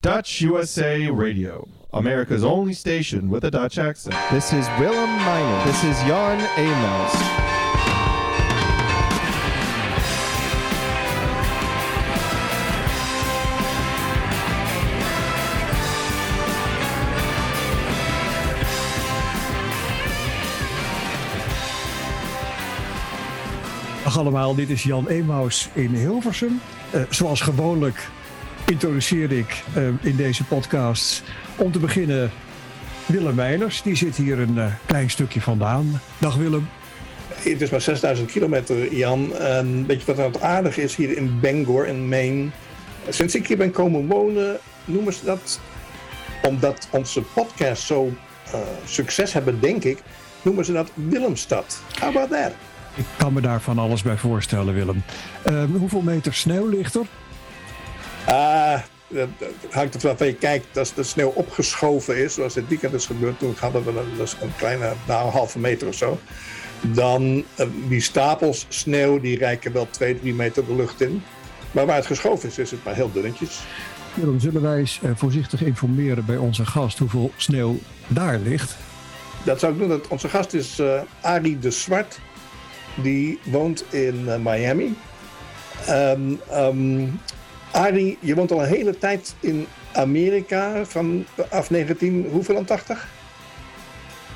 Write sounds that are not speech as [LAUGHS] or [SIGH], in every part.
Dutch USA Radio, America's only station with a Dutch accent. This is Willem Miner. This is Jan Amos. Dag allemaal, dit is Jan Emaus in Hilversum. Uh, zoals gewoonlijk introduceer ik uh, in deze podcast om te beginnen Willem Meijners. Die zit hier een uh, klein stukje vandaan. Dag Willem. Het is maar 6000 kilometer, Jan. En weet je wat nou het aardig is hier in Bangor in Maine? Sinds ik hier ben komen wonen, noemen ze dat, omdat onze podcasts zo succes hebben, denk ik, noemen ze dat Willemstad. How about that? Ik kan me daar van alles bij voorstellen, Willem. Uh, hoeveel meter sneeuw ligt er? Ah, dat hangt er vanaf je kijkt. Als de sneeuw opgeschoven is, zoals dit weekend is gebeurd, toen hadden we een, dus een kleine, nou, een halve meter of zo. Dan uh, die stapels sneeuw, die reiken wel 2, 3 meter de lucht in. Maar waar het geschoven is, is het maar heel dunnetjes. Willem, zullen wij eens uh, voorzichtig informeren bij onze gast hoeveel sneeuw daar ligt? Dat zou ik doen. Onze gast is uh, Arie de Zwart die woont in uh, Miami. Um, um, Arie, je woont al een hele tijd in Amerika, vanaf 19, hoeveel 80?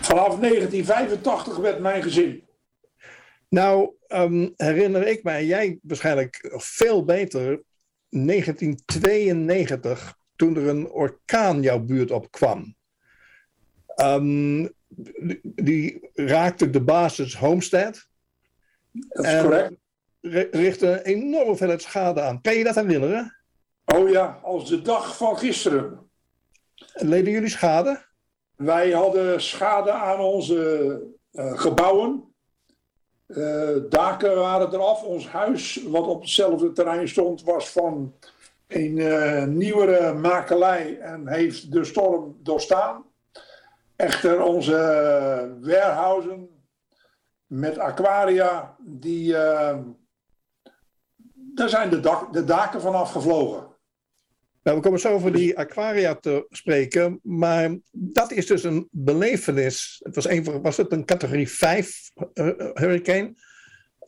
Vanaf 1985 met mijn gezin. Nou, um, herinner ik mij, jij waarschijnlijk veel beter, 1992, toen er een orkaan jouw buurt opkwam. Um, die raakte de basis Homestead. Dat is correct. Richtte een enorme hoeveelheid schade aan. Kan je dat herinneren? Oh ja, als de dag van gisteren. Leden jullie schade? Wij hadden schade aan onze uh, gebouwen. Uh, daken waren eraf. Ons huis, wat op hetzelfde terrein stond, was van een uh, nieuwere makelij en heeft de storm doorstaan. Echter, onze warehousen, met aquaria, die, daar zijn de, dak, de daken van afgevlogen. Nou, we komen zo over die aquaria te spreken, maar dat is dus een belevenis. Het was, een, was het een categorie 5 uh, hurricane?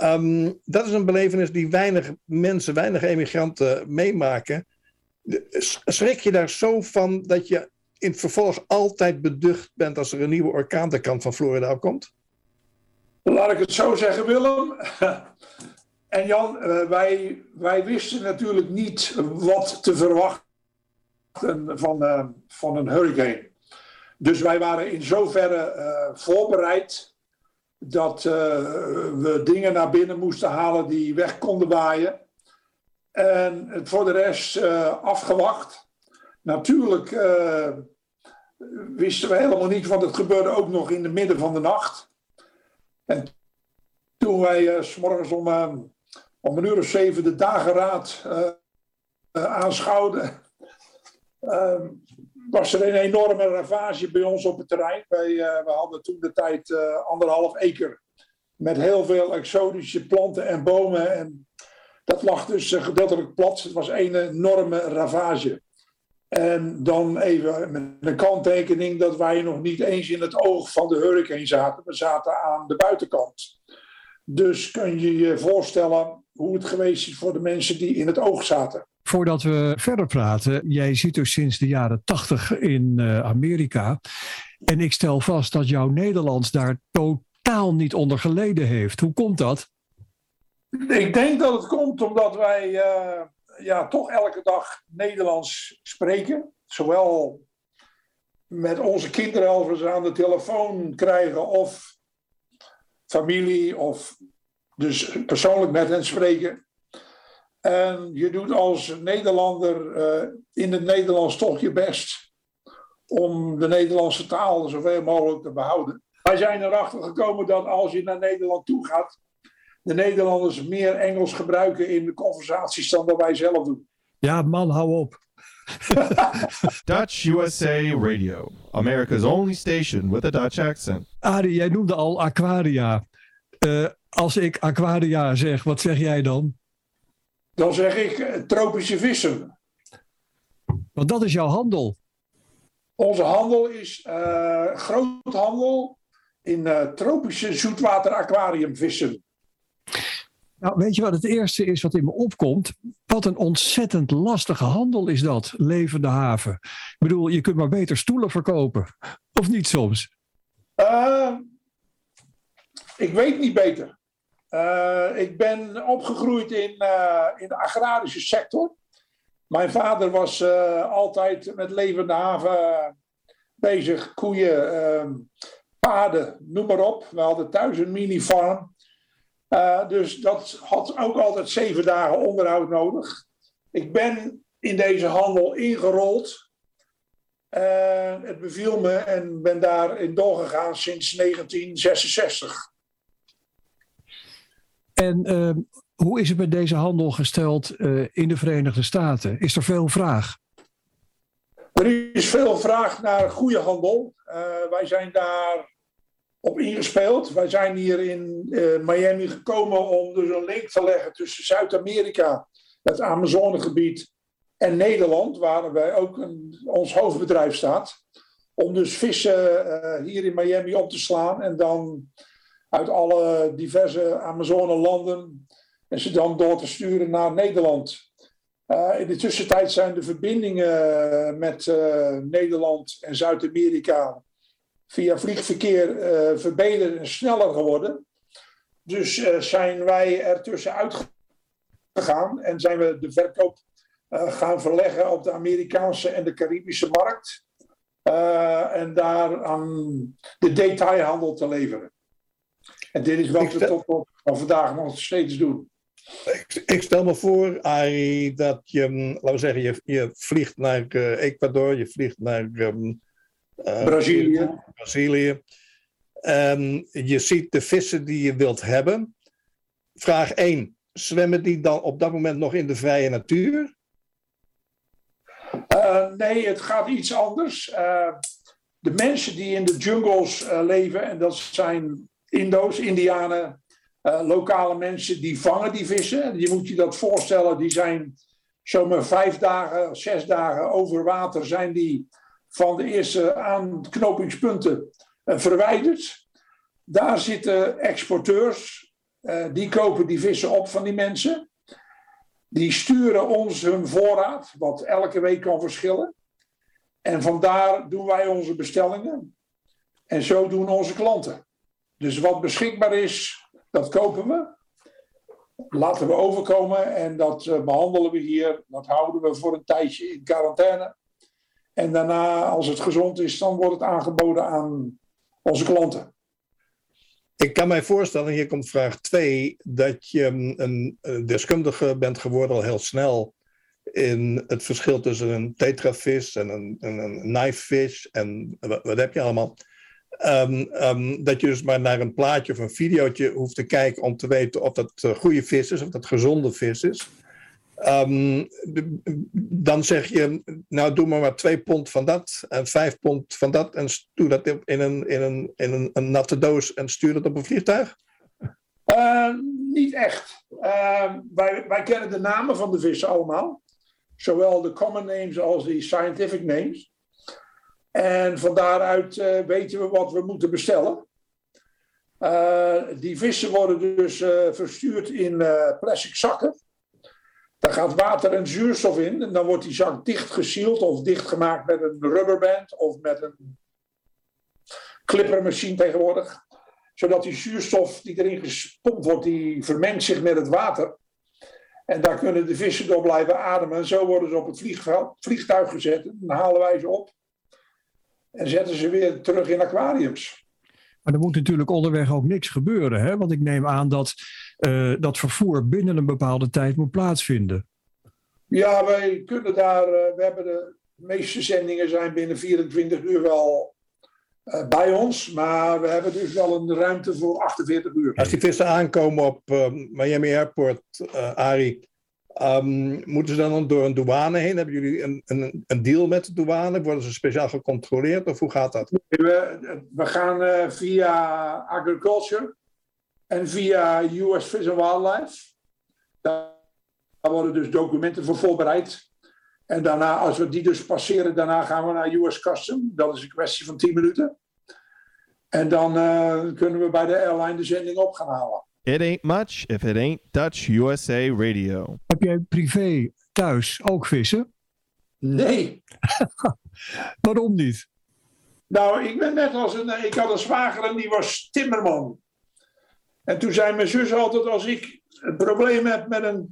Um, dat is een belevenis die weinig mensen, weinig emigranten meemaken. Schrik je daar zo van dat je in het vervolg altijd beducht bent als er een nieuwe orkaan de kant van Florida komt? Laat ik het zo zeggen, Willem. [LAUGHS] En Jan, eh, wij, wij wisten natuurlijk niet wat te verwachten van, uh, van een hurricane. Dus wij waren in zoverre uh, voorbereid dat we dingen naar binnen moesten halen die weg konden waaien. En voor de rest afgewacht. Natuurlijk wisten we helemaal niet, want het gebeurde ook nog in de midden van de nacht. En toen wij s morgens om, om een uur of zeven de dageraad uh, aanschouwden, ehm, was er een enorme ravage bij ons op het terrein. Wij, we hadden toen de tijd anderhalf acre met heel veel exotische planten en bomen. En dat lag dus gedeeltelijk plat. Het was een enorme ravage. En dan even met een kanttekening dat wij nog niet eens in het oog van de hurricane zaten. We zaten aan de buitenkant. Dus kun je je voorstellen hoe het geweest is voor de mensen die in het oog zaten. Voordat we verder praten, jij zit dus sinds de jaren tachtig in uh, Amerika. En ik stel vast dat jouw Nederlands daar totaal niet onder geleden heeft. Hoe komt dat? Ik denk dat het komt omdat wij uh, ja, toch elke dag Nederlands spreken. Zowel met onze kinderen als we ze aan de telefoon krijgen of familie of dus persoonlijk met hen spreken. En je doet als Nederlander uh, in het Nederlands toch je best om de Nederlandse taal zoveel mogelijk te behouden. Wij zijn erachter gekomen dat als je naar Nederland toe gaat, de Nederlanders meer Engels gebruiken in de conversaties dan dat wij zelf doen. Ja, man, hou op. [LAUGHS] Dutch USA Radio, America's only station with a Dutch accent. Arie, jij noemde al aquaria. Uh, als ik aquaria zeg, wat zeg jij dan? Dan zeg ik uh, tropische vissen. Want dat is jouw handel. Onze handel is uh, groothandel in uh, tropische zoetwater aquariumvissen. Nou, weet je wat het eerste is wat in me opkomt? Wat een ontzettend lastige handel is dat, levende haven. Ik bedoel, je kunt maar beter stoelen verkopen. Of niet soms? Uh, ik weet niet beter. Uh, ik ben opgegroeid in, uh, in de agrarische sector. Mijn vader was uh, altijd met levende haven bezig. Koeien, ehm, paarden, noem maar op. We hadden thuis een mini-farm. dus dat had ook altijd zeven dagen onderhoud nodig. Ik ben in deze handel ingerold. het beviel me en ben daarin doorgegaan sinds 1966. En uh, hoe is het met deze handel gesteld uh, in de Verenigde Staten? Is er veel vraag? Er is veel vraag naar goede handel. Uh, wij zijn daar op ingespeeld. Wij zijn hier in Miami gekomen om dus een link te leggen tussen Zuid-Amerika, het Amazonegebied, en Nederland, waar wij ook een, ons hoofdbedrijf staat. Om dus vissen hier in Miami op te slaan en dan uit alle diverse Amazone-landen en ze dan door te sturen naar Nederland. Uh, in de tussentijd zijn de verbindingen met uh, Nederland en Zuid-Amerika via vliegverkeer uh, verbeterd en sneller geworden. Dus zijn wij ertussen uitgegaan en zijn we de verkoop gaan verleggen op de Amerikaanse en de Caribische markt. en daar aan de detailhandel te leveren. En dit is wat we tot op van vandaag nog steeds doen. Ik, ik, stel me voor, Arie, dat je, mm, laten we zeggen, je, je vliegt naar uh, Ecuador, je vliegt naar um, uh, Brazilië. Brazilië. En je ziet de vissen die je wilt hebben. Vraag 1. Zwemmen die dan op dat moment nog in de vrije natuur? Uh, nee, het gaat iets anders. de mensen die in de jungles leven, en dat zijn Indo's, Indianen, uh, lokale mensen die vangen die vissen. Je moet je dat voorstellen, die zijn zomaar vijf dagen, zes dagen over water zijn die van de eerste aanknopingspunten uh, verwijderd. Daar zitten exporteurs, uh, die kopen die vissen op van die mensen. Die sturen ons hun voorraad, wat elke week kan verschillen. En vandaar doen wij onze bestellingen. En zo doen onze klanten. Dus wat beschikbaar is, dat kopen we. Laten we overkomen en dat uh, behandelen we hier. Dat houden we voor een tijdje in quarantaine. En daarna, als het gezond is, dan wordt het aangeboden aan onze klanten. Ik kan mij voorstellen, hier komt vraag 2, dat je een, een deskundige bent geworden al heel snel in het verschil tussen een tetravis en een, een, knifefish en wat heb je allemaal. Um, um, dat je dus maar naar een plaatje of een videootje hoeft te kijken om te weten of dat uh, goede vis is, of dat gezonde vis is. De, dan zeg je, nou doe maar maar twee pond van dat en vijf pond van dat en doe dat in een, in een, in een, een natte doos en stuur dat op een vliegtuig? Uh, niet echt. Wij, wij kennen de namen van de vissen allemaal. Zowel de common names als de scientific names. En van daaruit uh, weten we wat we moeten bestellen. Uh, die vissen worden dus uh, verstuurd in plastic zakken. Daar gaat water en zuurstof in. En dan wordt die zak dichtgesield of dichtgemaakt met een rubberband of met een clippermachine tegenwoordig. Zodat die zuurstof die erin gespompt wordt, die vermengt zich met het water. En daar kunnen de vissen door blijven ademen. En zo worden ze op het vliegtuig gezet. En dan halen wij ze op en zetten ze weer terug in aquariums. Maar er moet natuurlijk onderweg ook niks gebeuren, hè? want ik neem aan dat uh, dat vervoer binnen een bepaalde tijd moet plaatsvinden. Ja, wij kunnen daar, uh, we hebben de meeste zendingen zijn binnen 24 uur wel uh, bij ons, maar we hebben dus wel een ruimte voor 48 uur. Als die vissen aankomen op Miami Airport, Ari, Um, moeten ze dan door een douane heen? Hebben jullie een, een, een, deal met de douane? Worden ze speciaal gecontroleerd of hoe gaat dat? We, we gaan uh, via agriculture en via US Fish and Wildlife. Daar worden dus documenten voor voorbereid. En daarna, als we die dus passeren, daarna gaan we naar US Custom. Dat is een kwestie van 10 minuten. En dan uh, kunnen we bij de airline de zending op gaan halen. It ain't much if it ain't Dutch USA Radio. Heb jij privé thuis ook vissen? Nee. [LAUGHS] Waarom niet? Nou, ik ben net als een. Ik had een zwager en die was timmerman. En toen zei mijn zus altijd: als ik een probleem heb met een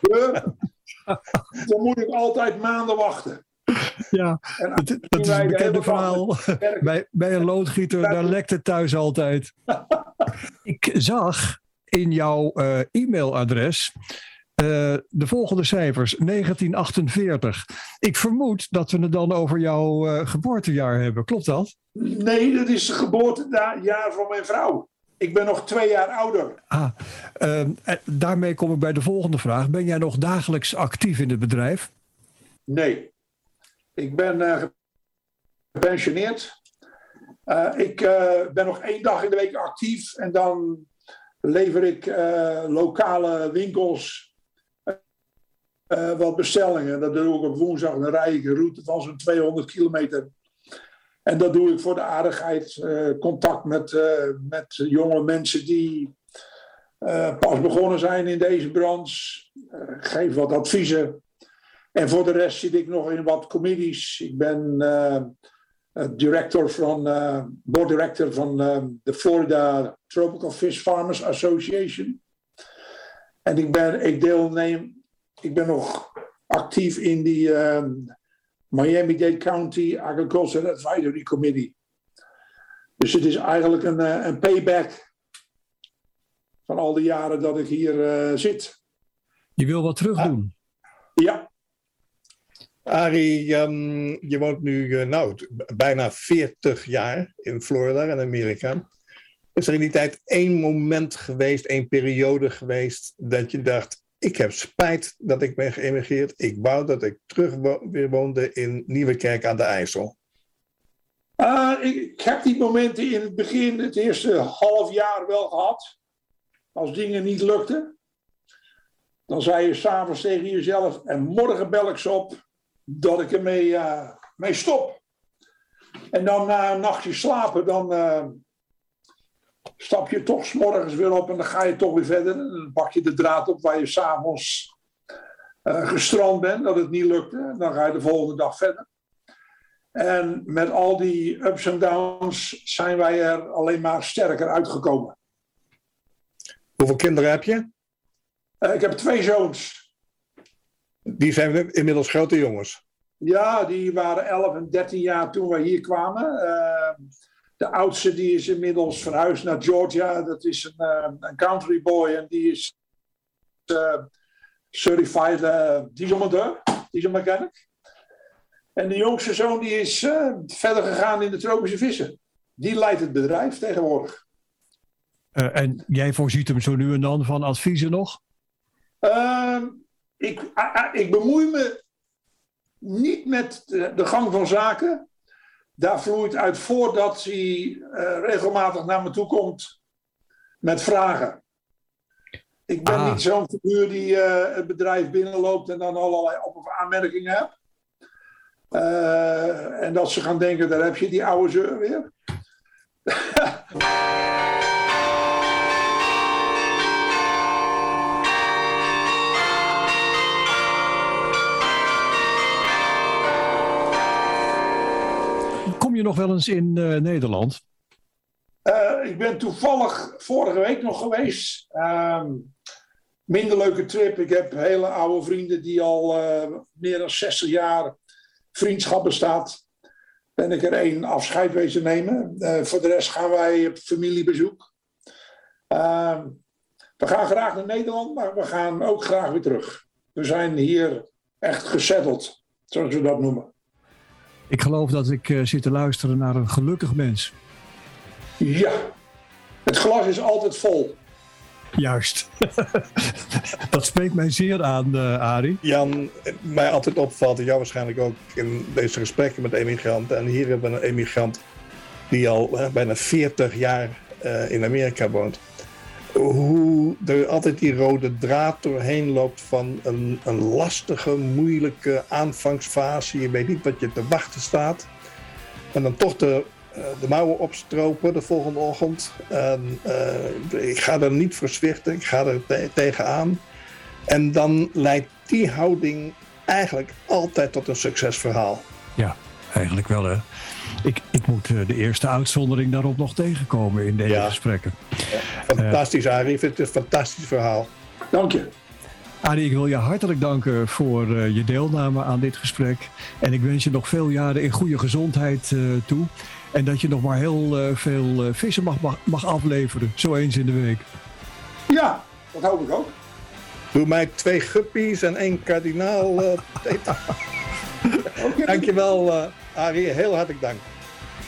deur, [LAUGHS] dan moet ik altijd maanden wachten. Ja, dat, dat is een bekende verhaal. Bij, bij een loodgieter, daar lekt het thuis altijd. [LAUGHS] ik zag in jouw uh, e-mailadres uh, de volgende cijfers, 1948. Ik vermoed dat we het dan over jouw uh, geboortejaar hebben. Klopt dat? Nee, dat is het geboortejaar van mijn vrouw. Ik ben nog twee jaar ouder. Ah, uh, daarmee kom ik bij de volgende vraag. Ben jij nog dagelijks actief in het bedrijf? Nee. Ik ben gepensioneerd. Uh, ik uh, ben nog één dag in de week actief en dan lever ik lokale winkels wat bestellingen. Dat doe ik op woensdag. Een route van zo'n 200 kilometer. En dat doe ik voor de aardigheid. contact met, met jonge mensen die pas begonnen zijn in deze branche. geef wat adviezen. En voor de rest zit ik nog in wat committees. Ik ben director van, uh, board director van uh, de Florida Tropical Fish Farmers Association. En ik ben, ik deelneem, ik ben nog actief in die Miami-Dade County Agricultural Advisory Committee. Dus het is eigenlijk een, een payback van al die jaren dat ik hier zit. Je wil wat terug doen? Ja. Arie, um, je woont nu nou, bijna 40 jaar in Florida in Amerika. Is er in die tijd één moment geweest, één periode geweest, dat je dacht: ik heb spijt dat ik ben geëmigreerd. Ik wou dat ik terug weer woonde in Nieuwekerk aan de IJssel. Ik, ik, heb die momenten in het begin, het eerste half jaar wel gehad. Als dingen niet lukten. Dan zei je s'avonds tegen jezelf: en morgen bel ik ze op dat ik ermee uh, mee stop. En dan na een nachtje slapen, dan uh, stap je toch s'morgens weer op en dan ga je toch weer verder. En dan pak je de draad op waar je s'avonds uh, gestrand bent, dat het niet lukte. En dan ga je de volgende dag verder. En met al die ups en downs zijn wij er alleen maar sterker uitgekomen. Hoeveel kinderen heb je? ik heb twee zoons. Die zijn inmiddels grote jongens. Ja, die waren 11 en 13 jaar toen we hier kwamen. Uh, de oudste die is inmiddels verhuisd naar Georgia. Dat is een, uh, een country boy en die is uh, certified dieselmonteur, dieselmechanic. En de jongste zoon die is verder gegaan in de tropische vissen. Die leidt het bedrijf tegenwoordig. en jij voorziet hem zo nu en dan van adviezen nog? Ik, ik bemoei me niet met de, de, gang van zaken. Daar vloeit uit voort dat hij uh, regelmatig naar me toe komt met vragen. Ik ben ah. niet zo'n figuur die uh, het bedrijf binnenloopt en dan allerlei op- of aanmerkingen hebt. Uh, en dat ze gaan denken, daar heb je die oude zeur weer. [LAUGHS] nog wel eens in uh, Nederland? Uh, ik ben toevallig vorige week nog geweest. Um, minder leuke trip. Ik heb hele oude vrienden die al uh, meer dan 60 jaar vriendschap bestaat. Ben ik er één afscheid wezen nemen. voor de rest gaan wij op familiebezoek. Ehm, we gaan graag naar Nederland, maar we gaan ook graag weer terug. We zijn hier echt gesetteld, zoals we dat noemen. Ik geloof dat ik uh, zit te luisteren naar een gelukkig mens. Ja, het glas is altijd vol. Juist. [LAUGHS] dat spreekt mij zeer aan, uh, Arie. Jan, mij altijd opvalt, jou waarschijnlijk ook in deze gesprekken met emigranten. En hier hebben we een emigrant die al uh, bijna 40 jaar uh, in Amerika woont. Hoe er altijd die rode draad doorheen loopt van een, een lastige, moeilijke aanvangsfase. Je weet niet wat je te wachten staat. En dan toch de, eh, de mouwen opstropen de volgende ochtend. En, eh, ik ga er niet voor zwichten, ik ga er te- tegenaan. En dan leidt die houding eigenlijk altijd tot een succesverhaal. Ja, eigenlijk wel hè. Ik, ik moet eh, de eerste uitzondering daarop nog tegenkomen in deze Ja. gesprekken. Fantastisch, Arie. Ik vind het een fantastisch verhaal. Dank je. Arie, ik wil je hartelijk danken voor eh, je deelname aan dit gesprek. En ik wens je nog veel jaren in goede gezondheid eh, toe. En dat je nog maar heel eh, veel eh, vissen mag, mag, mag afleveren, zo eens in de week. Ja, dat hoop ik ook. Doe mij twee guppies en één kardinaal. Oké. Dankjewel, eh Arie. Heel hartelijk dank.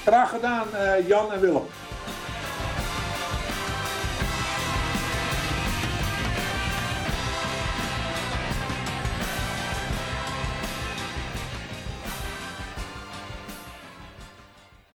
Graag gedaan, eh, Jan en Willem.